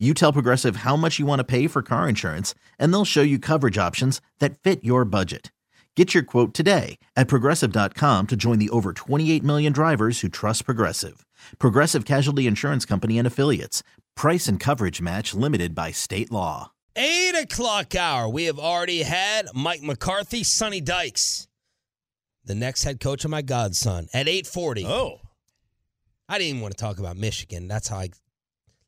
You tell Progressive how much you want to pay for car insurance, and they'll show you coverage options that fit your budget. Get your quote today at progressive.com to join the over 28 million drivers who trust Progressive. Progressive Casualty Insurance Company and Affiliates. Price and coverage match limited by state law. Eight o'clock hour. We have already had Mike McCarthy, Sonny Dykes, the next head coach of my godson at 840. Oh, I didn't even want to talk about Michigan. That's how I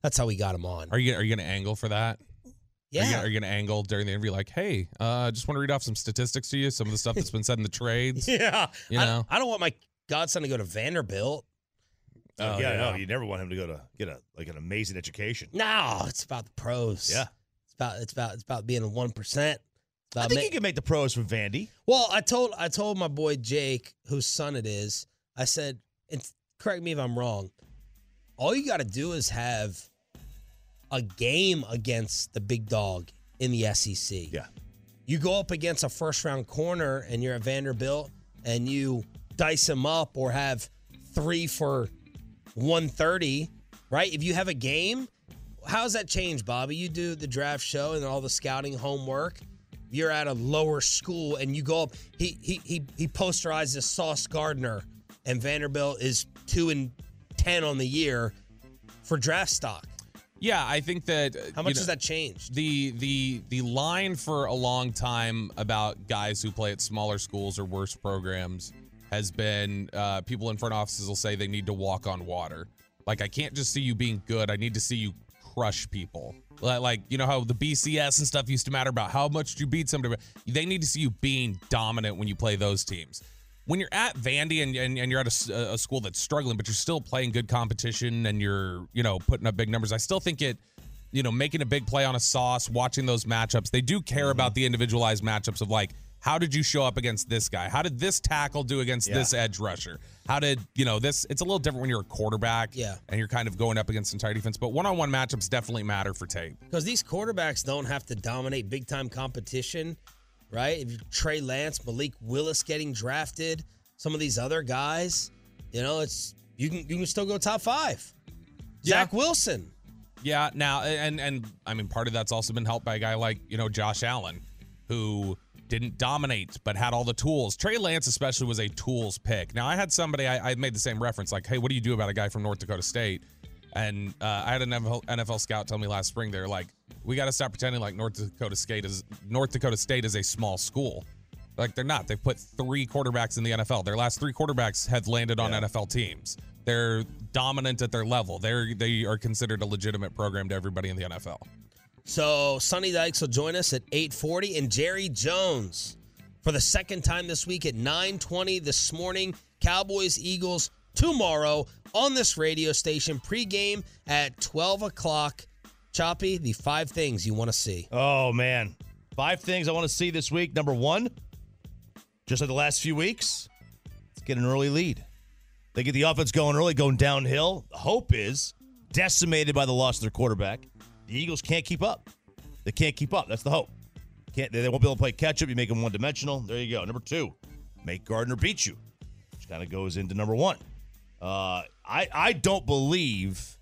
that's how we got him on. Are you are you going to angle for that? Are you, yeah. gonna- are you going to angle during the interview like, hey, uh, just want to read off some statistics to you, some of the stuff that's been said in the trades? yeah. You I- know? I, don't want my godson to go to Vanderbilt. Oh, yeah, yeah. no, you never want him to go to get a like an amazing education. No, it's about the pros. Yeah. It's about it's about it's about being a one percent. I think you can make the pros from Vandy. Well, I told I told my boy Jake, whose son it is, I said, and correct me if I'm wrong. All you got to do is have a game against the big dog in the SEC. Yeah. You go up against a first round corner and you're at Vanderbilt and you dice him up or have three for 130, right? If you have a game, how's that change, Bobby? You do the draft show and all the scouting homework. You're at a lower school and you go up. He he he he posterizes Sauce Gardner, and Vanderbilt is two and ten on the year for draft stock. Yeah, I think that. uh, How much know, has that changed? The the the line for a long time about guys who play at smaller schools or worse programs has been uh, people in front offices will say they need to walk on water. Like I can't just see you being good. I need to see you crush people. Li- Like you know how the BCS and stuff used to matter about how much you beat somebody. They need to see you being dominant when you play those teams. When you're at Vandy and, and, and you're at a school that's struggling, but you're still playing good competition and you're you know putting up big numbers, I still think it you know, making a big play on a sauce, watching those matchups. They do care about mm-hmm. the individualized matchups of like, how did you show up against this guy? How did this tackle do against Yeah. this edge rusher? How did, you know, this? It's a little different when you're a quarterback Yeah. and you're kind of going up against entire defense, but one on one matchups definitely matter for tape. Because these quarterbacks don't have to dominate big time competition, right? If you Trey Lance, Malik Willis getting drafted, some of these other guys, you know, it's you can you can still go top five. Zach Wilson. Yeah, now and and I mean part of that's also been helped by a guy like, you know, Josh Allen, who didn't dominate but had all the tools. Trey Lance especially was a tools pick. Now I had somebody I, I made the same reference, like, hey, what do you do about a guy from North Dakota State? And uh, I had an NFL, NFL scout tell me last spring they're like, we got to stop pretending like North Dakota State is North Dakota State is a small school. Like they're not. They've put three quarterbacks in the NFL. Their last three quarterbacks have landed on NFL teams. They're dominant at their level. They're they are considered a legitimate program to everybody in the NFL. So Sonny Dykes will join us at 840 and Jerry Jones for the second time this week at 920 this morning. Cowboys, Eagles tomorrow on this radio station. Pregame at 12 o'clock. Choppy, the five things you want to see. Oh man, five things I want to see this week. Number one, just like the last few weeks, let's get an early lead. They get the offense going early, going downhill. Hope is decimated by the loss of their quarterback. The Eagles can't keep up. They can't keep up. That's the hope. Can't they won't be able to play catch up. You make them one dimensional. There you go. Number two, make Gardner beat you, which kind of goes into number one. Uh, I I don't believe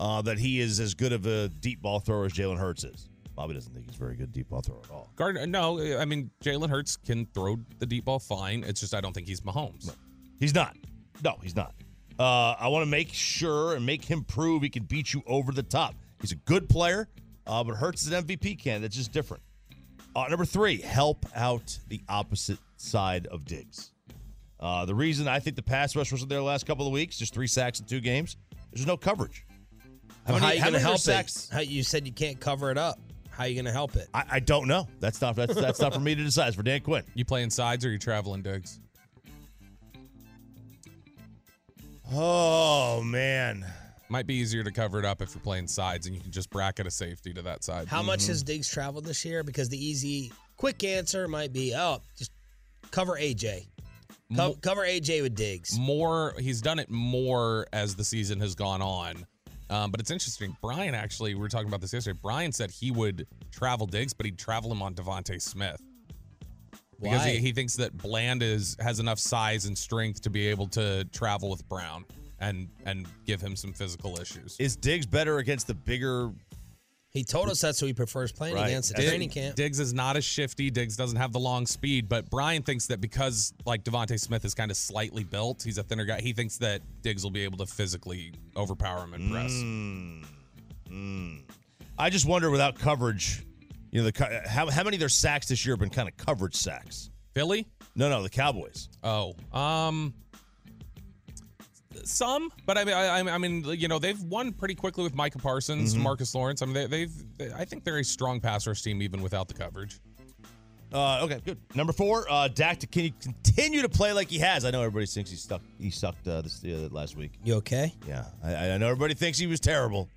uh, that he is as good of a deep ball thrower as Jalen Hurts is. Bobby doesn't think he's a very good deep ball thrower at all. Gardner, no, I mean Jalen Hurts can throw the deep ball fine. It's just I don't think he's Mahomes. He's not. No, he's not. Uh, I want to make sure and make him prove he can beat you over the top. He's a good player, uh, but Hurts is an MVP candidate. That's just different. Uh, number three, help out the opposite side of Diggs. Uh, the reason I think the pass rush wasn't there the last couple of weeks, just three sacks in two games, there's no coverage. How Well, many, how you going to many help sacks? it? How, you said you can't cover it up. How are you going to help it? I, I don't know. That's not that's that's not for me to decide. It's for Dan Quinn. You playing sides or you traveling Diggs? Oh man, Might be easier to cover it up if you're playing sides and you can just bracket a safety to that side. How much mm-hmm. has Diggs traveled this year? Because the easy, quick answer might be, oh, just cover AJ. Co- Mo- cover AJ with Diggs. more he's done it more as the season has gone on um, but it's interesting. Brian actually we were talking about this yesterday. Brian said he would travel Diggs but he'd travel him on DeVonta Smith. Because he, he thinks that bland is has enough size and strength to be able to travel with brown and and give him some physical issues. Is Diggs better against the bigger? He told us that's who he prefers playing Right. against at Dig- training camp. Diggs is not as shifty. Diggs doesn't have the long speed, but Brian thinks that because like DeVonta Smith is kind of slightly built, he's a thinner guy. He thinks that Diggs will be able to physically overpower him and press. Mm. I just wonder without coverage, you know, the how how many of their sacks this year have been kind of coverage sacks? Philly? No, no, the Cowboys. Oh, um, some, but I mean, I, I mean, you know, they've won pretty quickly with Micah Parsons, Mm-hmm. Marcus Lawrence. I mean, they, they've, they, I think they're a strong pass rush team even without the coverage. Uh, okay, good. Number four, uh, Dak to can he continue to play like he has? I know everybody thinks he stuck. He sucked uh, this uh, last week. You okay? Yeah, I, I know everybody thinks he was terrible,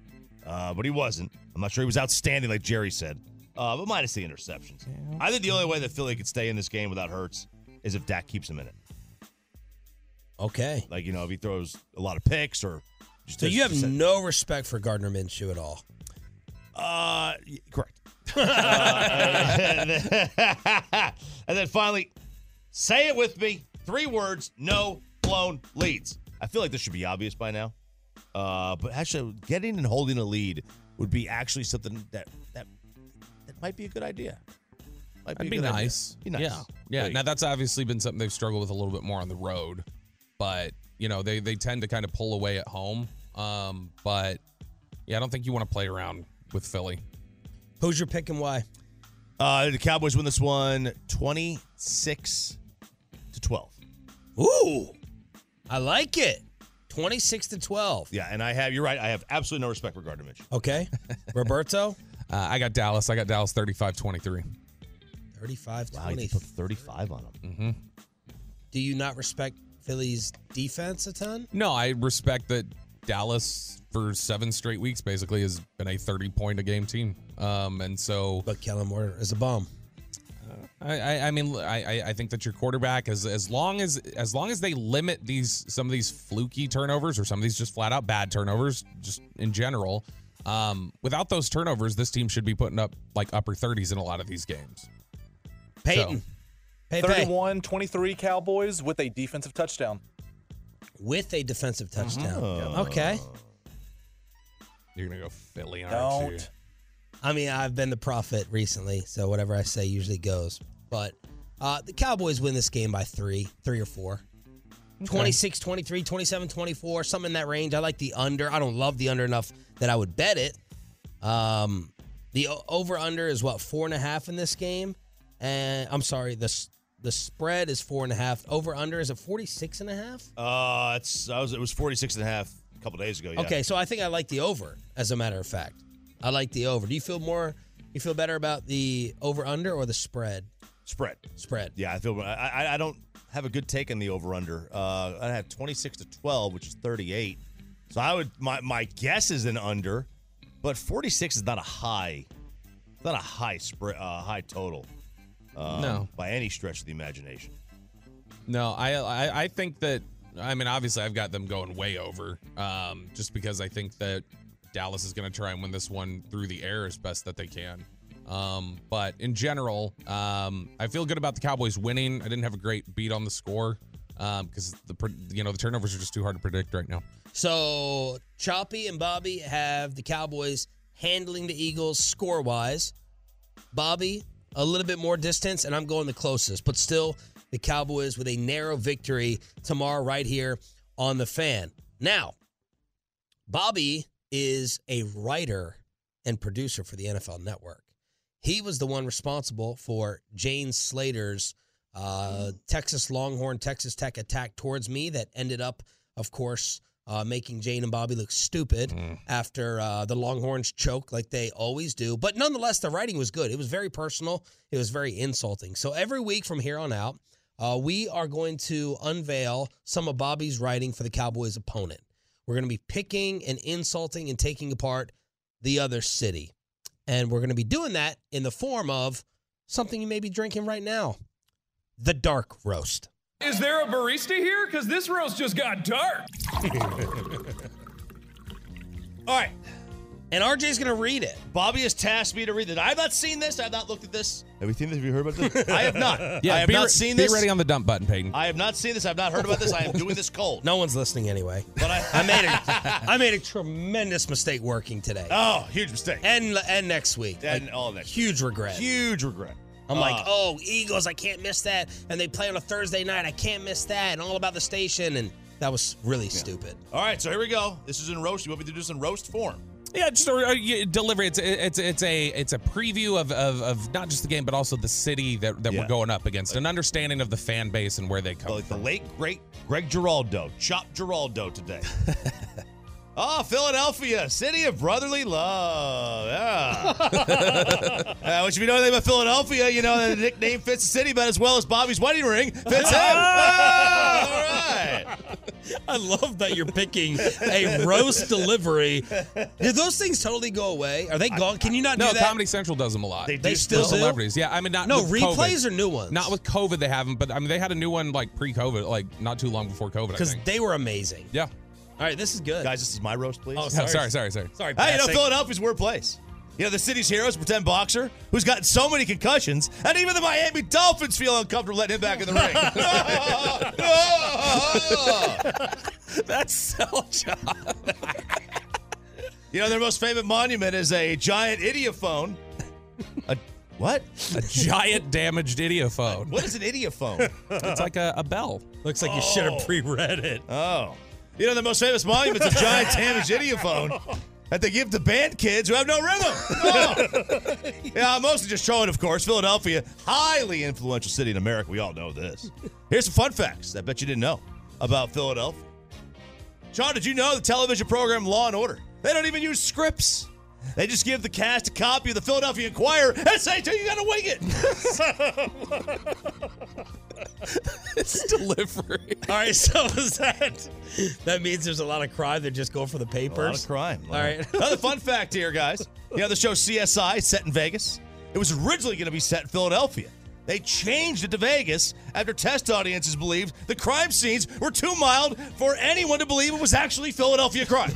uh, but he wasn't. I'm not sure he was outstanding like Jerry said. Uh, but minus the interceptions. I think the only way that Philly could stay in this game without Hurts is if Dak keeps him in it. Okay. Like you know, if he throws a lot of picks or. Just So you have no respect for Gardner Minshew at all. Uh, y- correct. Uh, and, then, and then finally, say it with me. Three words: no blown leads. I feel like this should be obvious by now. Uh, but actually, getting and holding a lead would be actually something that that that might be a good idea. Might That'd a be good idea. nice. Be nice. Yeah, yeah. Like, Now that's obviously been something they've struggled with a little bit more on the road, but you know they they tend to kind of pull away at home. Um, but yeah, I don't think you want to play around with Philly. Who's your pick and why? uh, the Cowboys win this one, twenty six to twelve. Ooh, I like it. 26 to 12. Yeah, and I have. You're right. I have absolutely no respect for Gardner Minshew. Okay. Roberto, Uh, I got Dallas. I got Dallas 35-23. 35 Wow, you 20. put 35 on him. Do you not respect Philly's defense a ton? No, I respect that Dallas for seven straight weeks basically has been a 30 point a game team. Um, and so But Kellen Moore is a bum. I, I, I mean, I, I- think that your quarterback, as as long as as long as they limit these some of these fluky turnovers or some of these just flat out bad turnovers, just in general, um, without those turnovers, this team should be putting up like upper 30s in a lot of these games. Peyton. Pay, pay. 31 23 Cowboys with a defensive touchdown. With a defensive touchdown. Oh. Okay. You're gonna go Philly, aren't you? Don't. I mean, I've been the prophet recently, so whatever I say usually goes. But uh, the Cowboys win this game by three, three or four. 26 23, 27 24, something in that range. I like the under. I don't love the under enough that I would bet it. Um, the over under is what, four and a half in this game? And I'm sorry, the, s- the spread is four and a half. Over under is it 46 and a half? Uh, it's I was it was 46 and a half a couple days ago. Yeah. Okay, so I think I like the over, as a matter of fact. I like the over. Do you feel more, you feel better about the over under or the spread? Spread. Spread. Yeah, I feel I I, I don't have a good take on the over under. Uh, I have 26 to 12, which is 38. So I would my my guess is an under, but 46 is not a high, not a high spread, uh, high total. Um, No. by any stretch of the imagination. No, I, I I think that I mean obviously I've got them going way over, um, just because I think that Dallas is going to try and win this one through the air as best that they can. Um, but in general, um, I feel good about the Cowboys winning. I didn't have a great beat on the score because the you know the turnovers are just too hard to predict right now. So Choppy and Bobby have the Cowboys handling the Eagles score wise. Bobby, a little bit more distance, and I'm going the closest, but still the Cowboys with a narrow victory tomorrow, right here on the fan. Now, Bobby is a writer and producer for the NFL Network. He was the one responsible for Jane Slater's uh, Texas Longhorn, Texas Tech attack towards me that ended up, of course, uh, making Jane and Bobby look stupid after uh, the Longhorns choke like they always do. But nonetheless, the writing was good. It was very personal, it was very insulting. So every week from here on out, uh, we are going to unveil some of Bobby's writing for the Cowboys' opponent. We're going to be picking and insulting and taking apart the other city. And we're going to be doing that in the form of something you may be drinking right now the dark roast. Is there a barista here? Because this roast just got dark. All right. And RJ's going to read it. Bobby has tasked me to read it. I have not seen this. I have not looked at this. Have you seen this? Have you heard about this? I have not. Yeah, I have be not re- seen be this. ready on the dump button, Peyton. I have not seen this. I have not heard about this. I am doing this cold. No one's listening anyway. But I, I made a I made a tremendous mistake working today. Oh, huge mistake. and and next week. And Like, all next huge regret. Huge regret. I'm Uh, like, oh, Eagles, I can't miss that. And they play on a Thursday night, I can't miss that. And all about the station. And that was really stupid. All right, so here we go. This is in roast. You want me to do this in roast form? Yeah, just a, a, delivery. It's it's it's a it's a preview of, of, of not just the game, but also the city that, that Yeah. we're going up against, an understanding of the fan base and where they come Like the late great Greg Giraldo, Chop Giraldo today. oh, Philadelphia, city of brotherly love. Yeah. uh, which if you know anything about Philadelphia, you know that the nickname fits the city about as well as Bobby's wedding ring fits him. Ah, all right. I love that you're picking a roast delivery. Did those things totally go away? Are they gone? Can you not no, do that? No, Comedy Central does them a lot. They They still do? celebrities. Yeah, I mean not No, with replays COVID. or new ones? Not with COVID, they haven't. But I mean, they had a new one like pre-COVID, like not too long before COVID. Because they were amazing. yeah. All right, this is good. Guys, this is my roast, please. Oh, Oh, sorry. sorry, sorry, sorry. Sorry, Hey, you know. Philadelphia's a weird place. You know, the city's heroes, pretend boxer, who's gotten so many concussions, and even the Miami Dolphins feel uncomfortable letting him back in the ring. That's so job. you know, their most famous monument is a giant idiophone. A what? A giant damaged idiophone. What is an idiophone? It's like a, a bell. Looks like you should have oh. pre-read it. Oh. You know, the most famous monument's a giant damaged idiophone that they give to band kids who have no rhythm. Yeah, I'm mostly just trolling, of course. Philadelphia, highly influential city in America. We all know this. Here's some fun facts I bet you didn't know about Philadelphia. Sean, did you know the television program Law and Order? They don't even use scripts. They just give the cast a copy of the Philadelphia Inquirer and say, "You got to wing it." It's delivery. All right, so is that that means there's a lot of crime that just go for the papers. A lot of crime. All right. Another fun fact here, guys. You know the show CSI set in Vegas? It was originally going to be set in Philadelphia. They changed it to Vegas after test audiences believed the crime scenes were too mild for anyone to believe it was actually Philadelphia crime.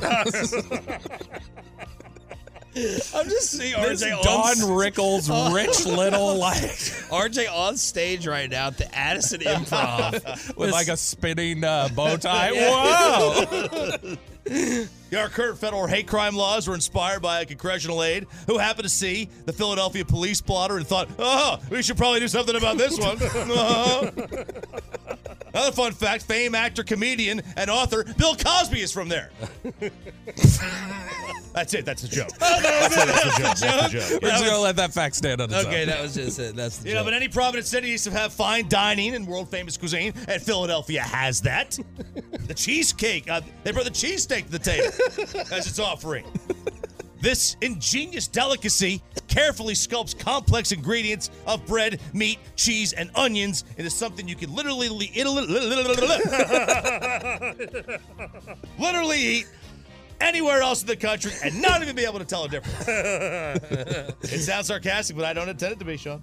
I'm just seeing This Don on, Rickles, Rich Little, like RJ on stage right now at the Addison Improv with like a spinning uh, bow tie. Whoa! Our current federal hate crime laws were inspired by a congressional aide who happened to see the Philadelphia police blotter and thought, oh, we should probably do something about this one. Uh-huh. Another fun fact fame actor, comedian, and author Bill Cosby is from there. That's it. That's a joke. That's it. That's a joke. That's a joke. We're just gonna let that fact stand on its own. Okay, that was just it. That's the You know, but any Providence city needs to have fine dining and world famous cuisine, and Philadelphia has that. the cheesecake, uh, they brought the cheesesteak to the table as its offering. This ingenious delicacy carefully sculpts complex ingredients of bread, meat, cheese, and onions into something you can literally, literally eat anywhere else in the country and not even be able to tell a difference. it sounds sarcastic, but I don't intend it to be, Sean.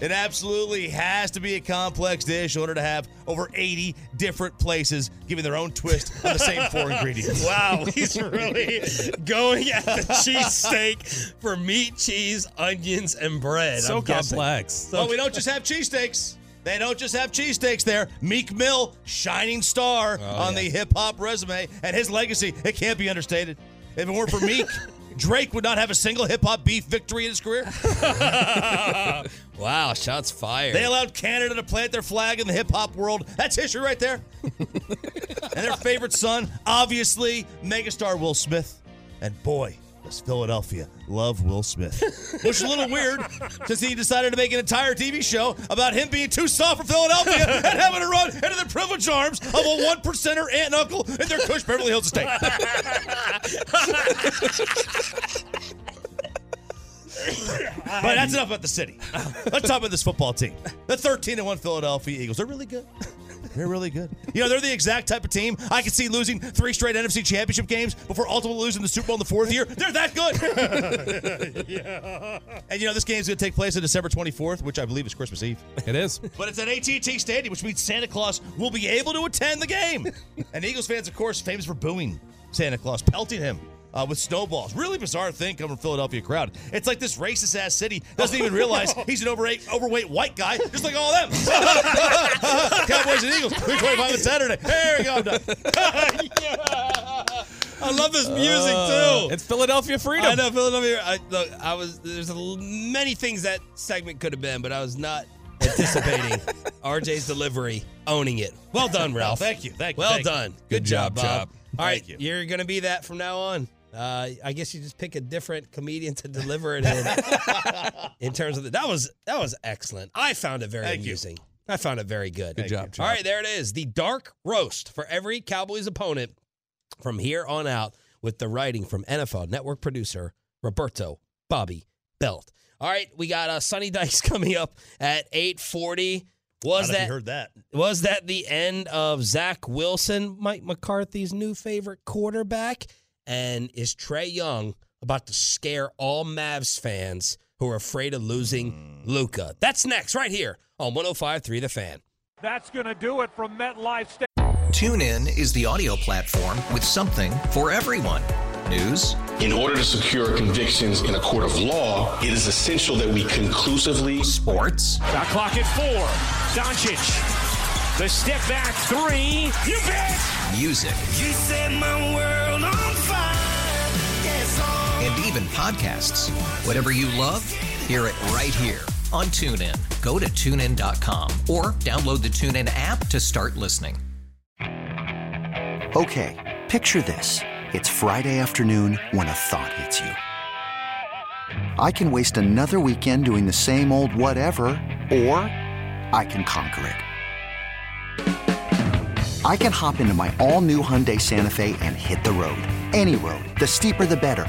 It absolutely has to be a complex dish in order to have over 80 different places giving their own twist on the same four ingredients. Wow, he's really going at the cheesesteak for meat, cheese, onions, and bread. So I'm guessing. complex. Well, we don't just have cheesesteaks. They don't just have cheesesteaks there. Meek Mill, shining star oh, on the hip hop resume, and his legacy, it can't be understated. If it weren't for Meek, Drake would not have a single hip hop beef victory in his career. Wow, shots fired. They allowed Canada to plant their flag in the hip hop world. That's history right there. and their favorite son, obviously, megastar Will Smith. And boy, Philadelphia love Will Smith. Which is a little weird since he decided to make an entire TV show about him being too soft for Philadelphia and having to run into the privileged arms of a one percenter aunt and uncle in their Cush Beverly Hills estate. But that's enough about the city. Let's talk about this football team. The 13 and 1 Philadelphia Eagles. They're really good. They're really good. You know, they're the exact type of team I could see losing three straight NFC championship games before ultimately losing the Super Bowl in the fourth year. They're that good. And you know, this game's going to take place on December 24th, which I believe is Christmas Eve. It is. But it's at AT&T Stadium, which means Santa Claus will be able to attend the game. and Eagles fans, of course, famous for booing Santa Claus, pelting him uh, with snowballs. Really bizarre thing coming from Philadelphia crowd. It's like this racist ass city doesn't even realize he's an overweight, overweight white guy, just like all them. Cowboys and Eagles, 325 on Saturday. There we go. I'm done. I love this music Uh, too. It's Philadelphia freedom. I know Philadelphia. I, look, I was there's many things that segment could have been, but I was not anticipating RJ's delivery, owning it. Well done, Ralph. Thank you. Thank you. Well thank you. done. Good, Good job, job, Bob. Chop. All right, Thank you. you're gonna be that from now on. Uh, I guess you just pick a different comedian to deliver it in. in terms of the, that was that was excellent. I found it very Thank you. amusing. I found it very good. Good job, All Chop. there it is. The dark roast for every Cowboys opponent from here on out with the writing from NFL network producer Roberto Bobby Belt. All right, we got uh, Sonny Dykes coming up at 840. Was I don't know if that heard that? was that the end of Zach Wilson, Mike McCarthy's new favorite quarterback? And is Trae Young about to scare all Mavs fans who are afraid of losing hmm. Luka? That's next, right here on 105.3 The Fan. That's going to do it from MetLife Stadium. TuneIn is the audio platform with something for everyone. News, In order to secure convictions in a court of law, it is essential that we conclusively sports, Shot clock at four. Doncic. The step back three. You bet. music, You set my world on fire. and even podcasts. Whatever you love, hear it right here on TuneIn. Go to tunein.com or download the TuneIn app to start listening. Okay, picture this. It's Friday afternoon when a thought hits you. I can waste another weekend doing the same old whatever, or I can conquer it. I can hop into my all new Hyundai Santa Fe and hit the road. Any road. The steeper, the better.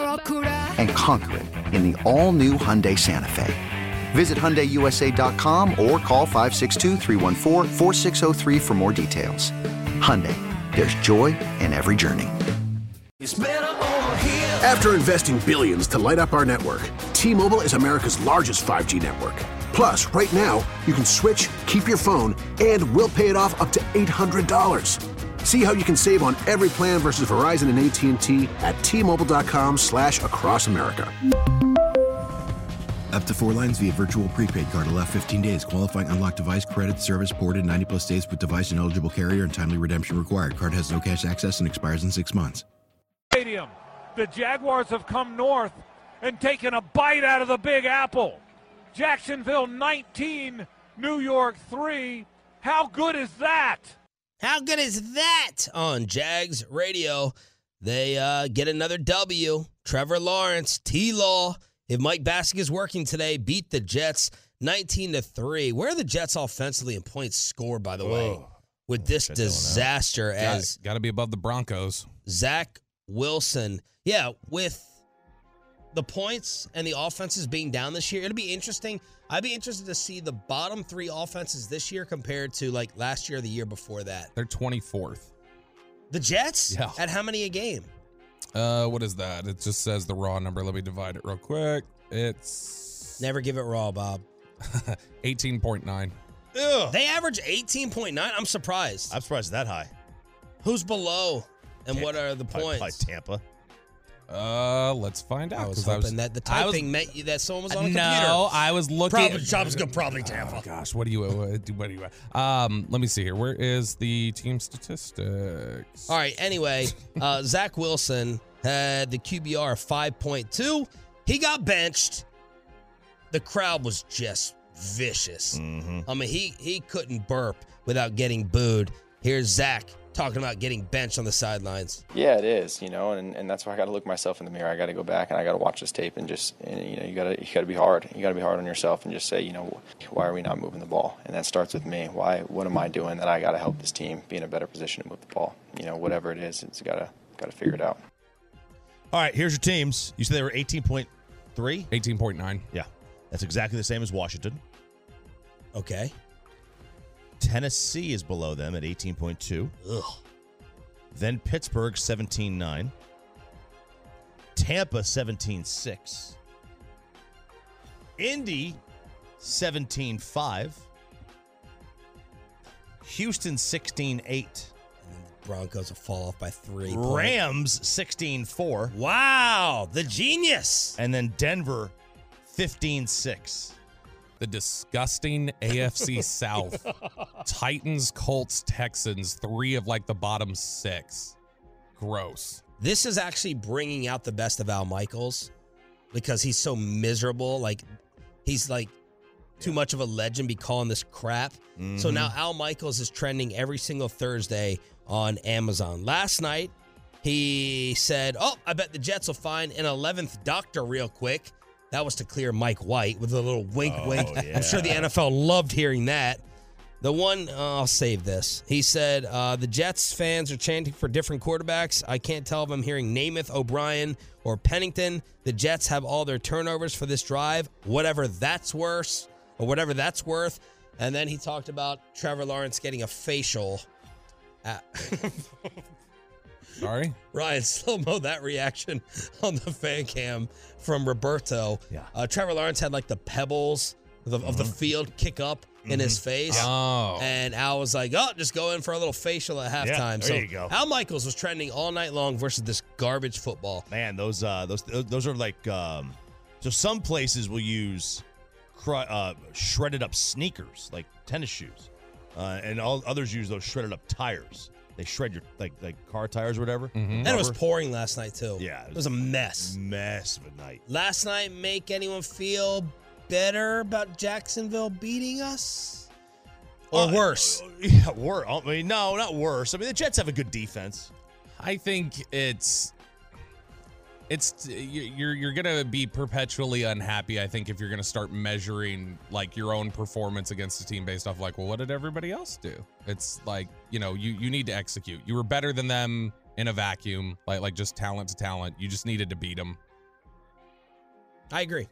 And conquer it in the all new Hyundai Santa Fe. Visit HyundaiUSA.com or call 562-314-4603 for more details. Hyundai, there's joy in every journey. After investing billions to light up our network, T-Mobile is America's largest 5G network. Plus, right now, you can switch, keep your phone, and we'll pay it off up to $800. See how you can save on every plan versus Verizon and AT&T at T-Mobile.com slash across America. Up to four lines via virtual prepaid card. Allow 15 days. Qualifying unlocked device credit service ported 90 plus days with device and eligible carrier and timely redemption required. Card has no cash access and expires in six months. Stadium. The Jaguars have come north and taken a bite out of the Big Apple. Jacksonville 19, New York 3. How good is that? How good is that on Jags Radio? They uh, get another W. Trevor Lawrence, T Law. If Mike Bacsik is working today, beat the Jets 19 to 3. Where are the Jets offensively in points scored, by the way, with this disaster as Got to be above the Broncos. Zach Wilson. Yeah, with the points and the offenses being down this year, it'll be interesting. I'd be interested to see the bottom three offenses this year compared to like last year or the year before that. They're 24th. The Jets? Yeah. At how many a game? Uh, what is that? It just says the raw number. Let me divide it real quick. It's Never give it raw, Bob. 18.9. They average 18.9. I'm surprised. I'm surprised that high. Who's below? And what are the Probably- points? probably Tampa. Uh, let's find out. I was hoping that the I was- typing meant you, that someone was on a no, computer. I was looking. Probably, good, probably Tampa. Oh, gosh, what do you what do? What do you? Um, let me see here. Where is the team statistics? All right. Anyway, uh, Zach Wilson had the QBR 5.2. He got benched. The crowd was just vicious. I mean, he he couldn't burp without getting booed. Here's Zach talking about getting benched on the sidelines. Yeah, it is, you know, and, and that's why I got to look myself in the mirror. I got to go back and I got to watch this tape and just, and, you know, you got to you got to be hard. You got to be hard on yourself and just say, you know, why are we not moving the ball? And that starts with me. Why? What am I doing that I got to help this team be in a better position to move the ball? You know, whatever it is, it's got to got to figure it out. All right, here's your teams. You said they were 18.3? 18.9. Yeah. That's exactly the same as Washington. Okay. Tennessee is below them at 18.2. Ugh. Then Pittsburgh 17.9. Tampa 17.6. Indy 17.5. Houston 16.8. Broncos will fall off by three. Rams 16-4. Wow, the genius. And then Denver 15-6. The disgusting AFC South. Titans, Colts, Texans, three of like the bottom six. Gross. This is actually bringing out the best of Al Michaels because he's so miserable. Like, he's like too much of a legend be calling this crap. So Mhm. now Al Michaels is trending every single Thursday on Amazon. Last night, he said, Oh, I bet the Jets will find an 11th doctor real quick. That was to clear Mike White with a little wink, Oh, wink. I'm sure the. NFL loved hearing that. The one, uh, I'll save this. He said, uh, the Jets fans are chanting for different quarterbacks. I can't tell if I'm hearing Namath, O'Brien, or Pennington. The Jets have all their turnovers for this drive, whatever that's worse, or whatever that's worth. And then he talked about Trevor Lawrence getting a facial. At- Sorry? Ryan, slow mo that reaction on the fan cam from Roberto. Yeah. Uh, Trevor Lawrence had like the pebbles of the, of the field kick up in his face. Oh. And Al was like, oh, just go in for a little facial at halftime. Yeah, there so you go. Al Michaels was trending all night long versus this garbage football. Man, those uh those those are like um so some places will use uh, shredded up sneakers like tennis shoes. Uh, and all others use those shredded up tires. They shred your like like car tires or whatever. And it was pouring last night, too. Yeah, It was a mess. mess of a night. Last night make anyone feel better about Jacksonville beating us? Or Uh, worse? Yeah, worse. I mean, no, not worse. I mean, the Jets have a good defense. I think it's it's you- you're you're gonna be perpetually unhappy. I think if you're gonna start measuring like your own performance against a team based off like, well, what did everybody else do? It's like you know you you need to execute. You were better than them in a vacuum, like like just talent to talent. You just needed to beat them. I agree.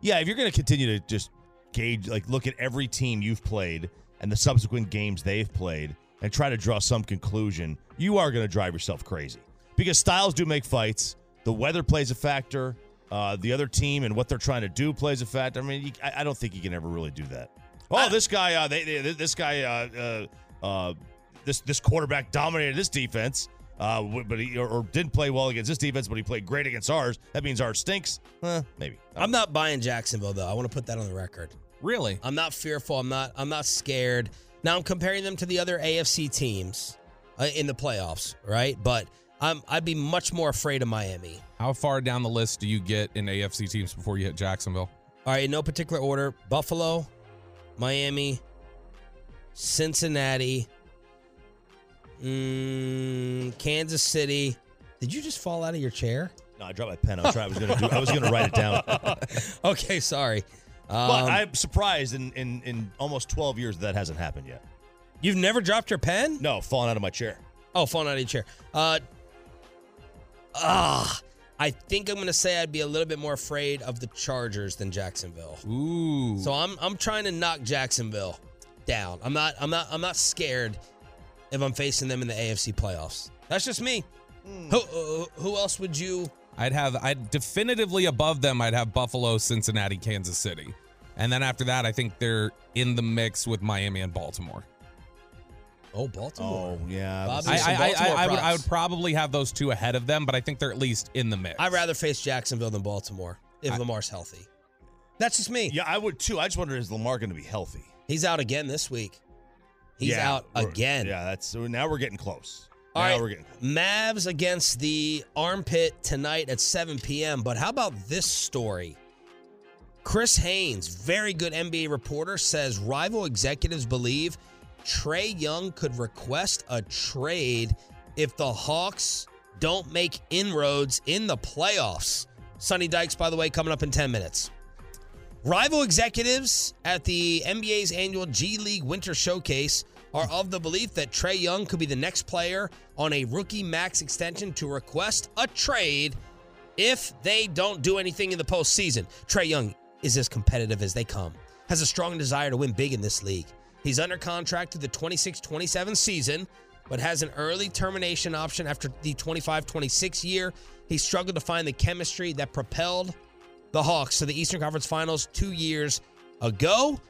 Yeah, if you're going to continue to just gauge, like, look at every team you've played and the subsequent games they've played and try to draw some conclusion, you are going to drive yourself crazy because styles do make fights. The weather plays a factor. Uh, the other team and what they're trying to do plays a factor. I mean, you, I, I don't think you can ever really do that. Oh, this guy, uh, they, they, this guy, uh, uh, uh, this this quarterback dominated this defense, uh, but he or, or didn't play well against this defense, but he played great against ours. That means ours stinks. Eh, maybe. I'm not buying Jacksonville though. I want to put that on the record. Really? I'm not fearful. I'm not. I'm not scared. Now I'm comparing them to the other AFC teams uh, in the playoffs, right? But I'm. I'd be much more afraid of Miami. How far down the list do you get in AFC teams before you hit Jacksonville? All right, in no particular order: Buffalo, Miami, Cincinnati, mm, Kansas City. Did you just fall out of your chair? No, I dropped my pen. I was trying. I was gonna do. I was gonna write it down. okay, sorry. but Um, I'm surprised in, in in almost 12 years that hasn't happened yet. You've never dropped your pen? No, falling out of my chair. Oh, falling out of your chair. Uh, ah, I think I'm gonna say I'd be a little bit more afraid of the Chargers than Jacksonville. Ooh. So I'm I'm trying to knock Jacksonville down. I'm not I'm not I'm not scared if I'm facing them in the AFC playoffs. That's just me. Who uh, who else would you? I'd have I'd definitively above them. I'd have Buffalo, Cincinnati, Kansas City, and then after that, I think they're in the mix with Miami and Baltimore. Oh, Baltimore. Oh yeah. Bobby, I, I, I, Baltimore I would I would probably have those two ahead of them, but I think they're at least in the mix. I'd rather face Jacksonville than Baltimore if Lamar's healthy. That's just me. Yeah, I would too. I just wonder is Lamar going to be healthy? He's out again this week. He's Yeah, out again. Yeah, that's now we're getting close. All now right, we're getting. Mavs against the Armpit tonight at 7 p.m. But how about this story? Chris Haynes, very good NBA reporter, says rival executives believe Trae Young could request a trade if the Hawks don't make inroads in the playoffs. Sonny Dykes, by the way, coming up in 10 minutes. Rival executives at the NBA's annual G League Winter Showcase are of the belief that Trae Young could be the next player on a rookie max extension to request a trade if they don't do anything in the postseason. Trae Young is as competitive as they come, has a strong desire to win big in this league. He's under contract through the 26 27 season, but has an early termination option after the 25 26 year. He struggled to find the chemistry that propelled the Hawks to the Eastern Conference Finals two years ago.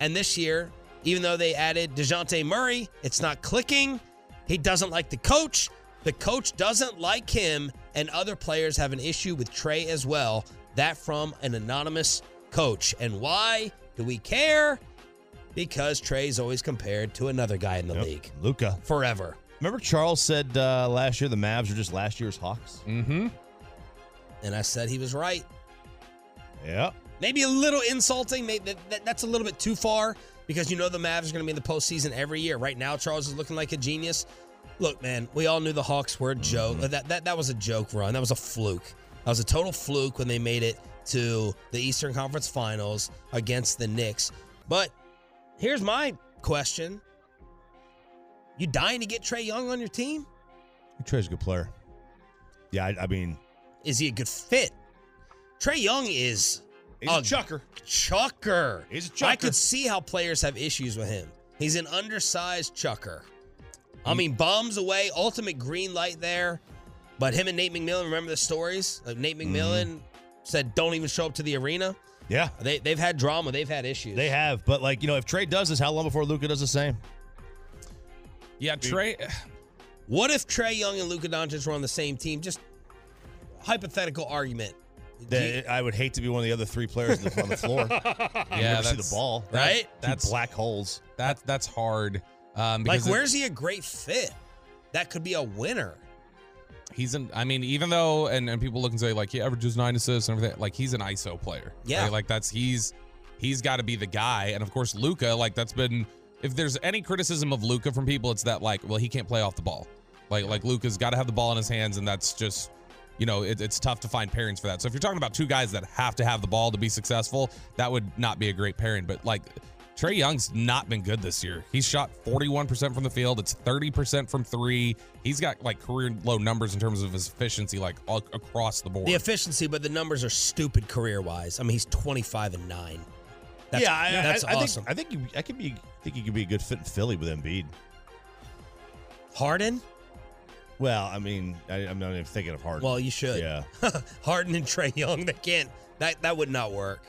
And this year, even though they added DeJounte Murray, it's not clicking. He doesn't like the coach. The coach doesn't like him, and other players have an issue with Trae as well. That from an anonymous coach. And why do we care? Because Trae's always compared to another guy in the league. Luka. Forever. Remember Charles said uh, last year the Mavs are just last year's Hawks? Mm-hmm. And I said he was right. Yeah. Maybe a little insulting. Maybe that, that- that's a little bit too far because you know the Mavs are going to be in the postseason every year. Right now, Charles is looking like a genius. Look, man, we all knew the Hawks were a joke. That, that that was a joke run. That was a fluke. That was a total fluke when they made it to the Eastern Conference Finals against the Knicks. But here's my question: You dying to get Trae Young on your team? Trae's a good player. Yeah, I, I mean, Is he a good fit? Trae Young is He's a chucker. Chucker. He's a chucker. I could see how players have issues with him. He's an undersized chucker. I mean, bombs away, ultimate green light there. But him and Nate McMillan, remember the stories? Like Nate Mm-hmm. McMillan said, "Don't even show up to the arena." Yeah, They they've had drama. They've had issues. they have. But, like, you know, if Trae does this, how long before Luka does the same? Yeah, Trae. What if Trae Young and Luka Doncic were on the same team? Just hypothetical argument. That I would hate to be one of the other three players on the- on the floor. You Yeah, never see that's- the ball. right? Two That's- black holes. That that's hard. Um, Like, because it- where's he a great fit? That could be a winner. He's an. I mean, even though and, and people look and say like he averages nine assists and everything, like he's an ISO player. Yeah. right? like that's he's he's got to be the guy. And of course, Luka, like that's been. If there's any criticism of Luka from people, it's that like, well, he can't play off the ball. Like like Luka's got to have the ball in his hands, and that's just. You know, it, it's tough to find pairings for that. So if you're talking about two guys that have to have the ball to be successful, that would not be a great pairing. But like Trae Young's not been good this year. He's shot 41% from the field. It's 30% from three. He's got like career low numbers in terms of his efficiency, like all across the board. The efficiency, but the numbers are stupid career wise. I mean, he's 25 and 9. That's, yeah, I, that's I, I awesome. think I think you, I could be I think he could be a good fit in Philly with Embiid. Harden? Well, I mean, I, I'm not even thinking of Harden. Well, you should. Yeah. Harden and Trae Young, they can't. That that would not work.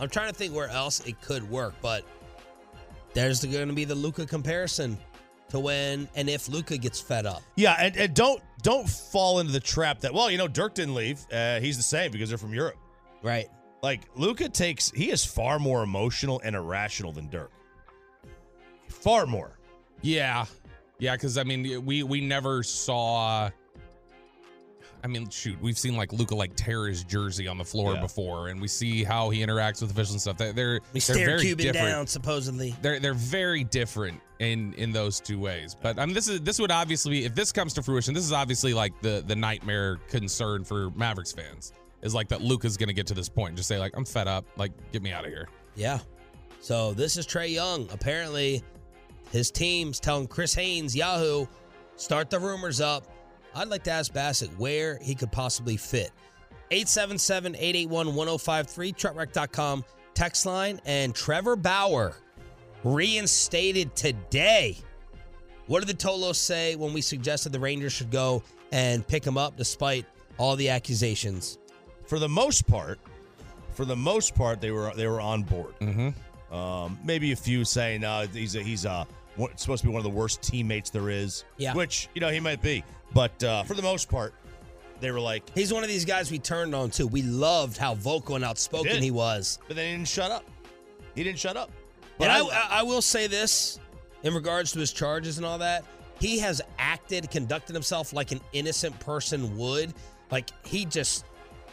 I'm trying to think where else it could work, but there's going to be the Luka comparison to when and if Luka gets fed up. Yeah, and, and don't don't fall into the trap that well, you know, Dirk didn't leave. Uh, he's the same because they're from Europe. Right. Like Luka takes he is far more emotional and irrational than Dirk. Far more. Yeah, yeah, because I mean, we we never saw. I mean, shoot, we've seen like Luka like tear his jersey on the floor Yeah. before, and we see how he interacts with officials and stuff. They're they're, We they're very Cuban different. down, supposedly. They're they're very different in in those two ways. But I mean, this is this would obviously be if this comes to fruition. This is obviously like the the nightmare concern for Mavericks fans is like that Luka's going to get to this point and just say like I'm fed up, like get me out of here. Yeah. So this is Trae Young. Apparently, his team's telling Chris Haynes, Yahoo, start the rumors up. I'd like to ask Bassett where he could possibly fit. 877 881 1053, truckwreck.com text line. And Trevor Bauer reinstated today. What did the Tolos say when we suggested the Rangers should go and pick him up despite all the accusations? For the most part, for the most part, they were they were on board. Mm-hmm. Um, maybe a few saying uh, he's a, he's uh, supposed to be one of the worst teammates there is. Yeah. Which you know he might be, but uh, for the most part, they were like, He's one of these guys we turned on to. We loved how vocal and outspoken Did. he was. but they didn't shut up. He didn't shut up. But And I, I, I will say this in regards to his charges and all that. He has acted, conducted himself like an innocent person would. Like he just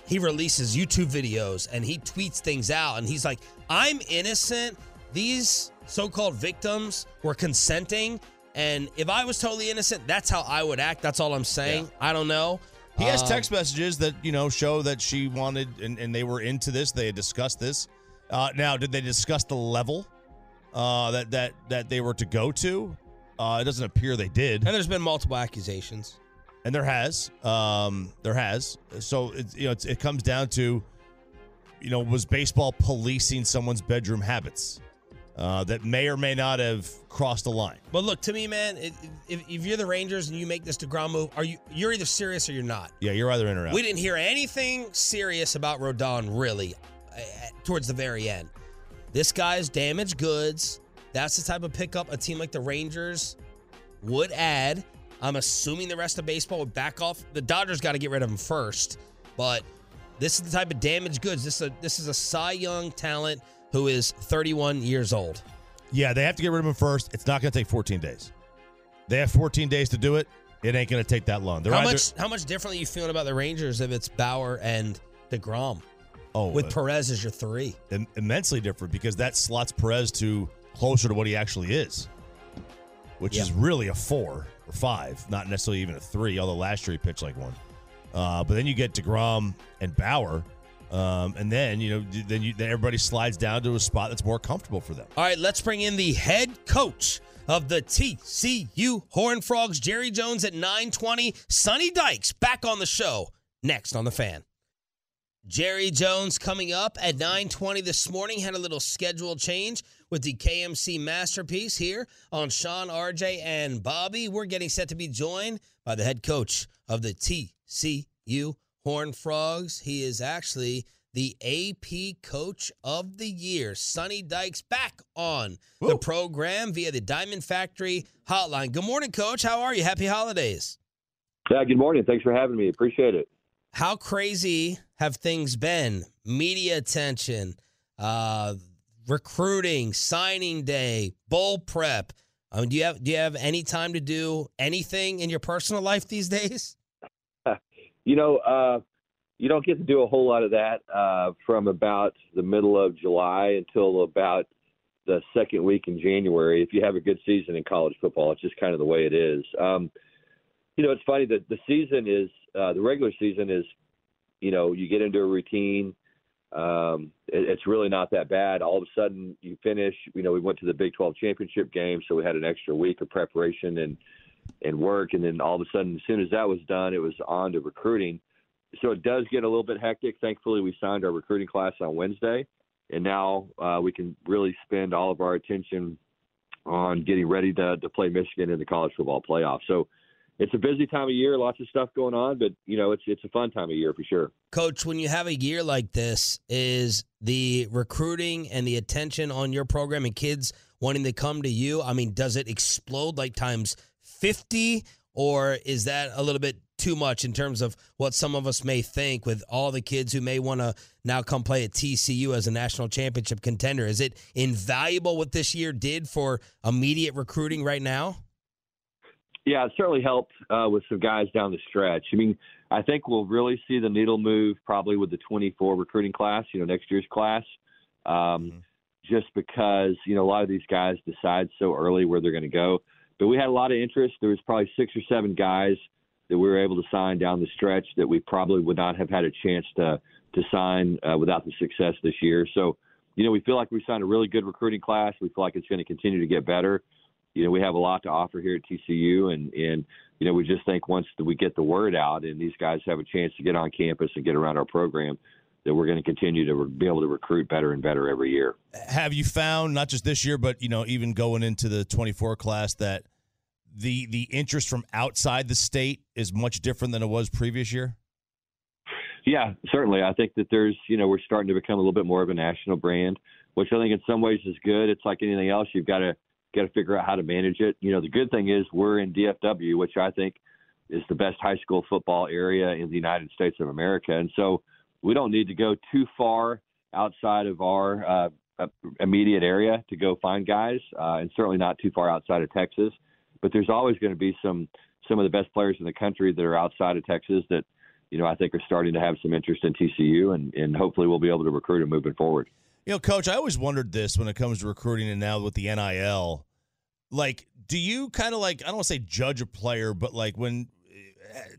he releases YouTube videos and he tweets things out and he's like, "I'm innocent these so-called victims were consenting, and if I was totally innocent, that's how I would act. That's all I'm saying. I don't know. He has Um, text messages that you know show that she wanted, and, and they were into this. They had discussed this. Uh, now, did they discuss the level uh, that that that they were to go to? Uh, it doesn't appear they did. And there's been multiple accusations. And there has, um, there has. So it, you know, it's, it comes down to, you know, was baseball policing someone's bedroom habits uh, that may or may not have crossed the line? But look, to me, man, it, if, if you're the Rangers and you make this Degrom move, are you you're either serious or you're not. Yeah, you're either in or out. We didn't hear anything serious about Rodon really uh, towards the very end. This guy's damaged goods. That's the type of pickup a team like the Rangers would add. I'm assuming the rest of baseball would back off. The Dodgers got to get rid of him first, but this is the type of damaged goods. This is a, this is a Cy Young talent who is 31 years old. Yeah, they have to get rid of him first. It's not going to take 14 days. They have 14 days to do it. It ain't going to take that long. They're how either- much how much differently you feeling about the Rangers if it's Bauer and Degrom? Oh, with uh, Perez as your three. im- immensely different because that slots Perez to closer to what he actually is, which is really a four or five, not necessarily even a three. Although last year he pitched like one. Uh, but then you get Degrom and Bauer, um, and then you know then you then everybody slides down to a spot that's more comfortable for them. All right, let's bring in the head coach of the TCU Horned Frogs, Jerry Jones at 920. Sonny Dykes back on the show next on the fan. Jerry Jones coming up at 9:20 this morning had a little schedule change with the KMC masterpiece here on Sean RJ and Bobby. We're getting set to be joined by the head coach of the TCU Horned Frogs. He is actually the AP coach of the year. Sonny Dykes back on the program via the Diamond Factory hotline. Good morning, coach. How are you? Happy holidays. Yeah, good morning. Thanks for having me. Appreciate it. How crazy have things been? Media attention, uh, recruiting, signing day, bowl prep. I mean, do you have do you have any time to do anything in your personal life these days? You know, uh, you don't get to do a whole lot of that uh, from about the middle of July until about the second week in January. If you have a good season in college football, it's just kind of the way it is. Um, you know, it's funny that the season is uh, the regular season is, you know, you get into a routine. Um, it, it's really not that bad. All of a sudden, you finish. You know, we went to the Big 12 championship game, so we had an extra week of preparation and and work, and then all of a sudden, as soon as that was done, it was on to recruiting. So it does get a little bit hectic. Thankfully, we signed our recruiting class on Wednesday, and now uh, we can really spend all of our attention on getting ready to to play Michigan in the college football playoff. So it's a busy time of year, lots of stuff going on, but you know, it's it's a fun time of year for sure. Coach, when you have a year like this, is the recruiting and the attention on your program and kids wanting to come to you? I mean, does it explode like times 50 or is that a little bit too much in terms of what some of us may think with all the kids who may want to now come play at TCU as a national championship contender? Is it invaluable what this year did for immediate recruiting right now? Yeah, it certainly helped uh, with some guys down the stretch. I mean, I think we'll really see the needle move probably with the 24 recruiting class, you know, next year's class, um, just because, you know, a lot of these guys decide so early where they're going to go. But we had a lot of interest. There was probably six or seven guys that we were able to sign down the stretch that we probably would not have had a chance to to sign uh, without the success this year. So, you know, we feel like we signed a really good recruiting class. We feel like it's going to continue to get better you know, we have a lot to offer here at TCU, and and you know, we just think once we get the word out and these guys have a chance to get on campus and get around our program, that we're going to continue to be able to recruit better and better every year. Have you found not just this year, but you know, even going into the 24 class that the the interest from outside the state is much different than it was previous year? Yeah, certainly. I think that there's, you know, we're starting to become a little bit more of a national brand, which I think in some ways is good. It's like anything else; you've got to got to figure out how to manage it. You know, the good thing is we're in DFW, which I think is the best high school football area in the United States of America, and so we don't need to go too far outside of our uh, uh, immediate area to go find guys, uh, and certainly not too far outside of Texas. But there's always going to be some some of the best players in the country that are outside of Texas that you know I think are starting to have some interest in TCU, and and hopefully we'll be able to recruit them moving forward. You know, coach, I always wondered this when it comes to recruiting and now with the NIL. Like, do you kind of like, I don't want to say judge a player, but like when,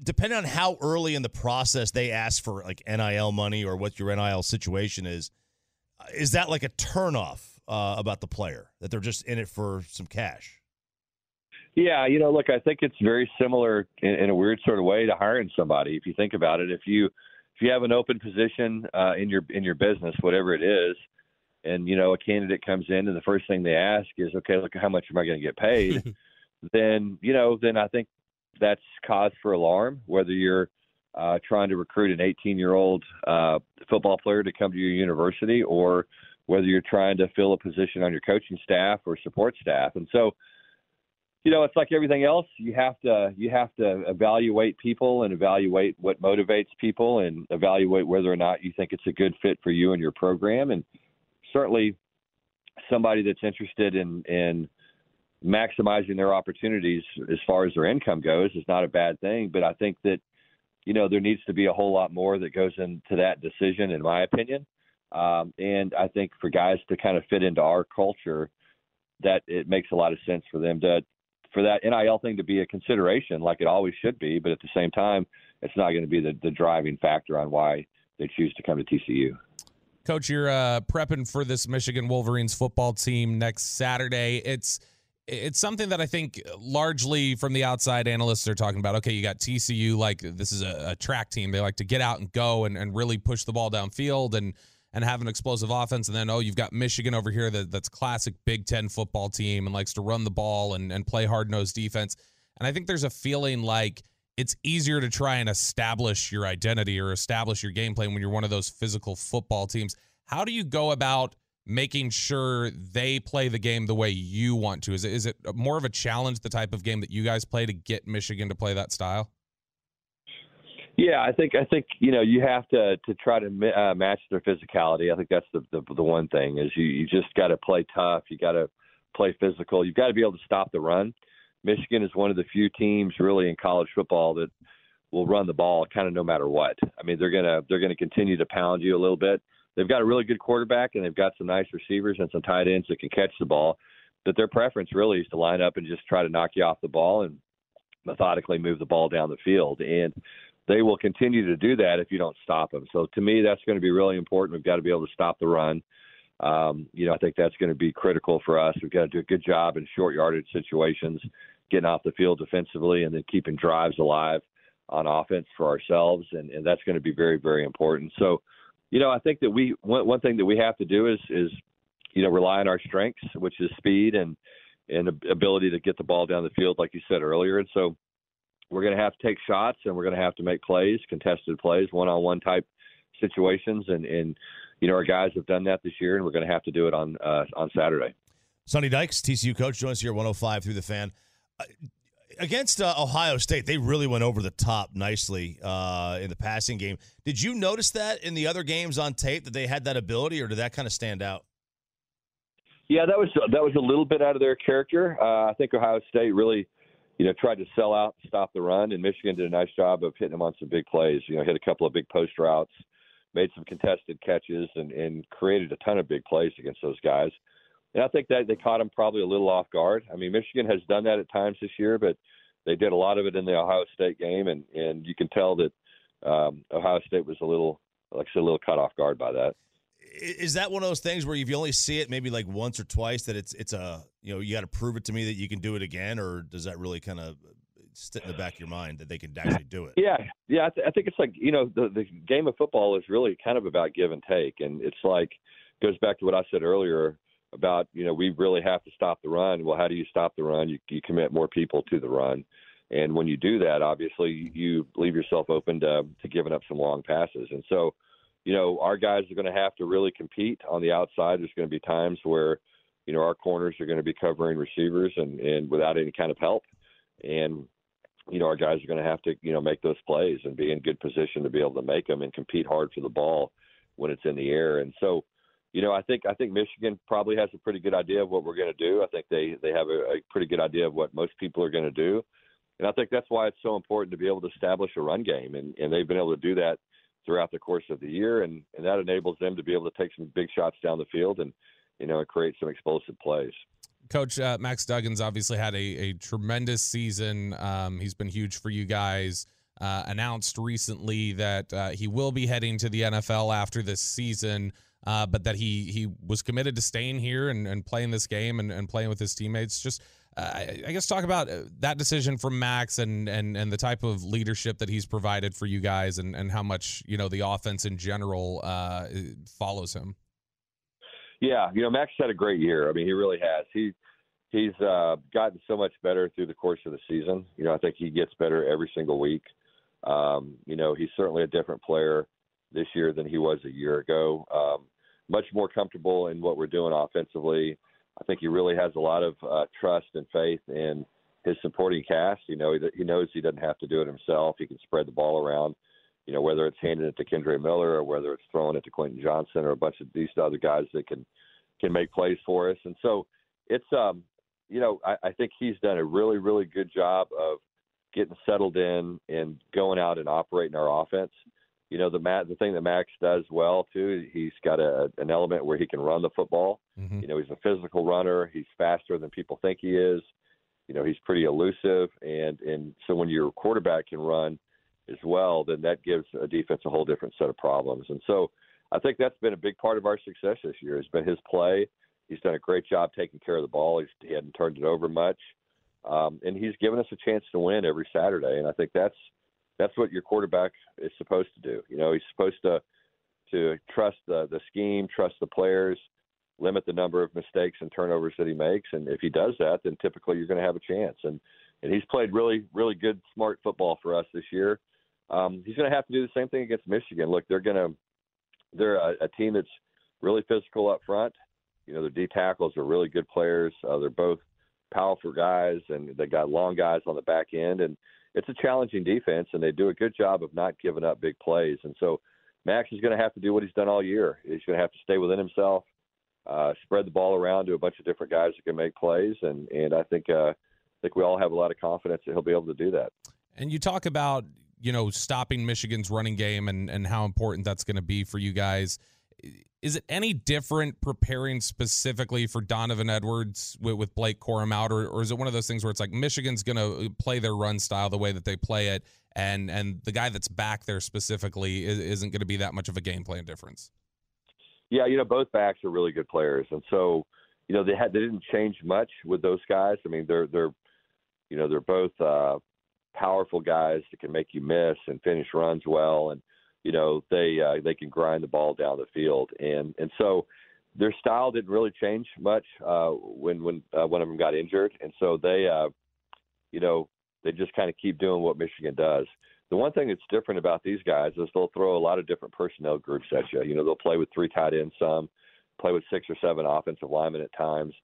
depending on how early in the process they ask for like NIL money or what your NIL situation is, is that like a turnoff uh, about the player that they're just in it for some cash? Yeah, you know, look, I think it's very similar in, in a weird sort of way to hiring somebody. If you think about it, if you if you have an open position uh, in your in your business, whatever it is, and you know a candidate comes in and the first thing they ask is, okay, look, how much am I going to get paid? then you know, then I think that's cause for alarm. Whether you're uh, trying to recruit an 18 year old uh, football player to come to your university, or whether you're trying to fill a position on your coaching staff or support staff, and so you know, it's like everything else. You have to you have to evaluate people and evaluate what motivates people and evaluate whether or not you think it's a good fit for you and your program. And certainly, somebody that's interested in in maximizing their opportunities as far as their income goes is not a bad thing. But I think that you know there needs to be a whole lot more that goes into that decision, in my opinion. Um, and I think for guys to kind of fit into our culture, that it makes a lot of sense for them to for that NIL thing to be a consideration, like it always should be. But at the same time, it's not going to be the, the driving factor on why they choose to come to TCU. Coach, you're uh, prepping for this Michigan Wolverines football team next Saturday. It's it's something that I think largely from the outside analysts are talking about. Okay, you got TCU, like this is a, a track team. They like to get out and go and, and really push the ball downfield and and have an explosive offense. And then, oh, you've got Michigan over here that, that's classic Big Ten football team and likes to run the ball and, and play hard nosed defense. And I think there's a feeling like it's easier to try and establish your identity or establish your game plan when you're one of those physical football teams. How do you go about making sure they play the game the way you want to? Is it, is it more of a challenge, the type of game that you guys play to get Michigan to play that style? Yeah, I think I think you know you have to to try to uh, match their physicality. I think that's the, the the one thing is you you just got to play tough. You got to play physical. You've got to be able to stop the run. Michigan is one of the few teams really in college football that will run the ball kind of no matter what. I mean, they're gonna they're gonna continue to pound you a little bit. They've got a really good quarterback and they've got some nice receivers and some tight ends that can catch the ball. But their preference really is to line up and just try to knock you off the ball and methodically move the ball down the field. And they will continue to do that if you don't stop them. So to me, that's going to be really important. We've got to be able to stop the run. Um, you know, I think that's going to be critical for us. We've got to do a good job in short yardage situations, getting off the field defensively, and then keeping drives alive on offense for ourselves, and, and that's going to be very, very important. So, you know, I think that we one, one thing that we have to do is is you know rely on our strengths, which is speed and and ability to get the ball down the field, like you said earlier. And so, we're going to have to take shots and we're going to have to make plays, contested plays, one-on-one type situations, and and you know our guys have done that this year, and we're going to have to do it on uh, on Saturday. Sonny Dykes, TCU coach, joins us here 105 through the fan. Uh, against uh, Ohio State, they really went over the top nicely uh, in the passing game. Did you notice that in the other games on tape that they had that ability, or did that kind of stand out? Yeah, that was that was a little bit out of their character. Uh, I think Ohio State really you know, tried to sell out, stop the run, and Michigan did a nice job of hitting them on some big plays. You know, hit a couple of big post routes, made some contested catches, and, and created a ton of big plays against those guys. And I think that they caught them probably a little off guard. I mean, Michigan has done that at times this year, but they did a lot of it in the Ohio State game, and and you can tell that um, Ohio State was a little, like I said, a little caught off guard by that. Is that one of those things where if you only see it maybe like once or twice that it's it's a you know you got to prove it to me that you can do it again or does that really kind of sit in the back of your mind that they can actually do it? Yeah. Yeah I, th- I think it's like you know the the game of football is really kind of about give and take and it's like goes back to what i said earlier about you know we really have to stop the run well how do you stop the run you, you commit more people to the run and when you do that obviously you leave yourself open to to giving up some long passes and so you know, our guys are going to have to really compete on the outside. There's going to be times where, you know, our corners are going to be covering receivers and, and without any kind of help. And, you know, our guys are going to have to, you know, make those plays and be in good position to be able to make them and compete hard for the ball when it's in the air. And so, you know, I think I think Michigan probably has a pretty good idea of what we're going to do. I think they they have a, a pretty good idea of what most people are going to do, and I think that's why it's so important to be able to establish a run game, and and they've been able to do that throughout the course of the year, and and that enables them to be able to take some big shots down the field and you know create some explosive plays. Coach uh, Max Duggan's obviously had a, a tremendous season. Um, he's been huge for you guys. Uh, announced recently that uh, he will be heading to the NFL after this season, uh, but that he he was committed to staying here and, and playing this game and, and playing with his teammates. Just uh, I guess talk about uh, that decision from Max and and and the type of leadership that he's provided for you guys and and how much you know the offense in general follows him. Yeah, you know, Max had a great year. I mean, he really has. He he's uh, gotten so much better through the course of the season. You know, I think he gets better every single week. Um, you know, he's certainly a different player this year than he was a year ago. Um, much more comfortable in what we're doing offensively. I think he really has a lot of uh, trust and faith in his supporting cast. You know, he, he knows he doesn't have to do it himself. He can spread the ball around. You know, whether it's handing it to Kendre Miller or whether it's throwing it to Quentin Johnston or a bunch of these other guys that can can make plays for us. And so it's um, you know, I, I think he's done a really, really good job of getting settled in and going out and operating our offense. You know, the Matt, the thing that Max does well too, he's got a, an element where he can run the football. Mm-hmm. You know, he's a physical runner. He's faster than people think he is. You know, he's pretty elusive, and and so when your quarterback can run as well, then that gives a defense a whole different set of problems. And so, I think that's been a big part of our success this year. Has been his play. He's done a great job taking care of the ball. He's, he hadn't turned it over much, um, and he's given us a chance to win every Saturday. And I think that's that's what your quarterback is supposed to do. You know, he's supposed to to trust the the scheme, trust the players, limit the number of mistakes and turnovers that he makes. And if he does that, then typically you're going to have a chance. And and he's played really really good, smart football for us this year. Um, he's going to have to do the same thing against Michigan. Look, they're going to they're a, a team that's really physical up front. You know, their D tackles are really good players. Uh, they're both powerful guys, and they got long guys on the back end. And it's a challenging defense, and they do a good job of not giving up big plays. And so Max is going to have to do what he's done all year. He's going to have to stay within himself, uh, spread the ball around to a bunch of different guys that can make plays. And and I think uh, I think we all have a lot of confidence that he'll be able to do that. And you talk about you know stopping Michigan's running game and and how important that's going to be for you guys is it any different preparing specifically for Donovan Edwards with, with Blake Corum out, or, or, is it one of those things where it's like Michigan's going to play their run style the way that they play it, and and the guy that's back there specifically is, not going to be that much of a game plan difference? Yeah, you know both backs are really good players, and so you know they had they didn't change much with those guys. I mean they're they're you know they're both uh, powerful guys that can make you miss and finish runs well and you know they uh, they can grind the ball down the field, and and so their style didn't really change much uh, when when uh, one of them got injured, and so they uh, you know they just kind of keep doing what Michigan does. The one thing that's different about these guys is they'll throw a lot of different personnel groups at you. You know, they'll play with three tight ends, some play with six or seven offensive linemen at times.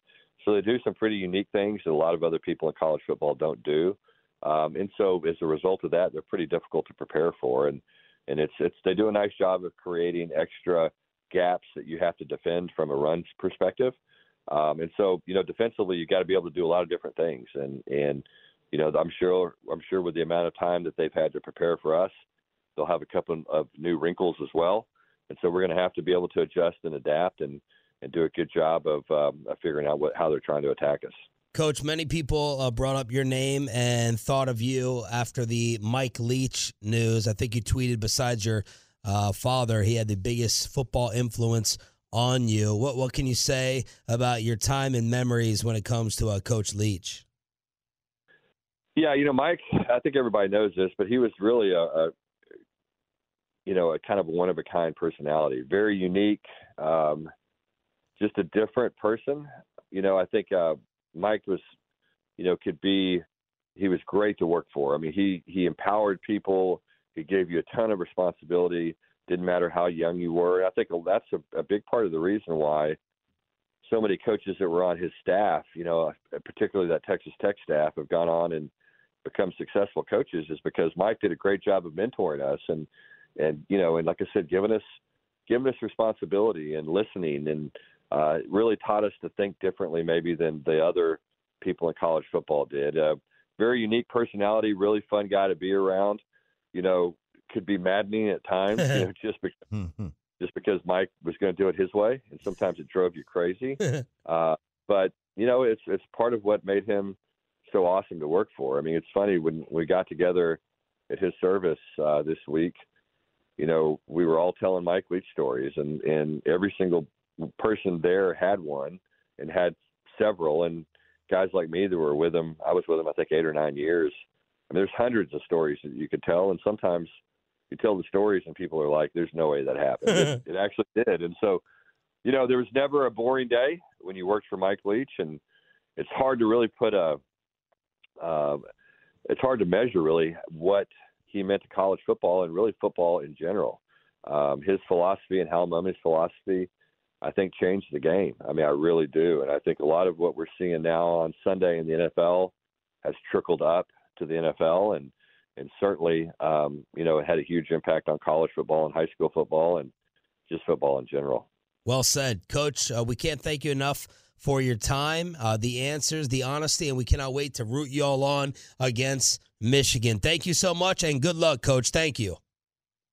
So they do some pretty unique things that a lot of other people in college football don't do. Um, and so as a result of that, they're pretty difficult to prepare for. And and it's it's they do a nice job of creating extra gaps that you have to defend from a run perspective. Um, and so, you know, defensively, you got to be able to do a lot of different things. And and you know, I'm sure I'm sure with the amount of time that they've had to prepare for us, they'll have a couple of new wrinkles as well. And so, we're going to have to be able to adjust and adapt and and do a good job of, um, of figuring out what how they're trying to attack us. Coach, many people uh, brought up your name and thought of you after the Mike Leach news. I think you tweeted, besides your uh, father, he had the biggest football influence on you. What what can you say about your time and memories when it comes to uh, Coach Leach? Yeah, you know, Mike. I think everybody knows this, but he was really a, a you know, a kind of one of a kind personality, very unique, um, just a different person. You know, I think uh, Mike was, you know, could be. He was great to work for. I mean, he he empowered people. He gave you a ton of responsibility. Didn't matter how young you were. I think that's a, a big part of the reason why so many coaches that were on his staff, you know, particularly that Texas Tech staff, have gone on and become successful coaches is because Mike did a great job of mentoring us and and you know and like I said, giving us giving us responsibility and listening and uh, really taught us to think differently maybe than the other people in college football did. Uh, very unique personality, really fun guy to be around. You know, could be maddening at times, you know, just because just because Mike was going to do it his way, and sometimes it drove you crazy. uh, but you know, it's it's part of what made him so awesome to work for. I mean, it's funny when we got together at his service uh, this week. You know, we were all telling Mike Leach stories, and and every single person there had one and had several. And guys like me that were with him, I was with him, I think eight or nine years. I mean, there's hundreds of stories that you could tell, and sometimes you tell the stories and people are like, "There's no way that happened." it, it actually did, and so you know, there was never a boring day when you worked for Mike Leach, and it's hard to really put a uh, it's hard to measure really what he meant to college football and really football in general. Um, his philosophy and Hal Mumme's philosophy, I think, changed the game. I mean, I really do, and I think a lot of what we're seeing now on Sunday in the NFL has trickled up to the NFL, and and certainly, um, you know, it had a huge impact on college football and high school football and just football in general. Well said, Coach. Uh, we can't thank you enough for your time, uh, the answers, the honesty, and we cannot wait to root you all on against Michigan. Thank you so much, and good luck, Coach. Thank you.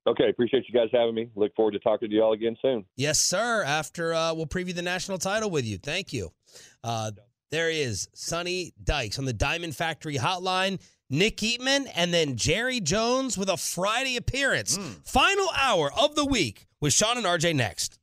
Okay, appreciate you guys having me. Look forward to talking to you all again soon. Yes, sir. After uh, we'll preview the national title with you. Thank you. Uh, there he is, Sonny Dykes on the Diamond Factory Hotline. Nick Eatman and then Jerry Jones with a Friday appearance. Final hour of the week with Sean and RJ next.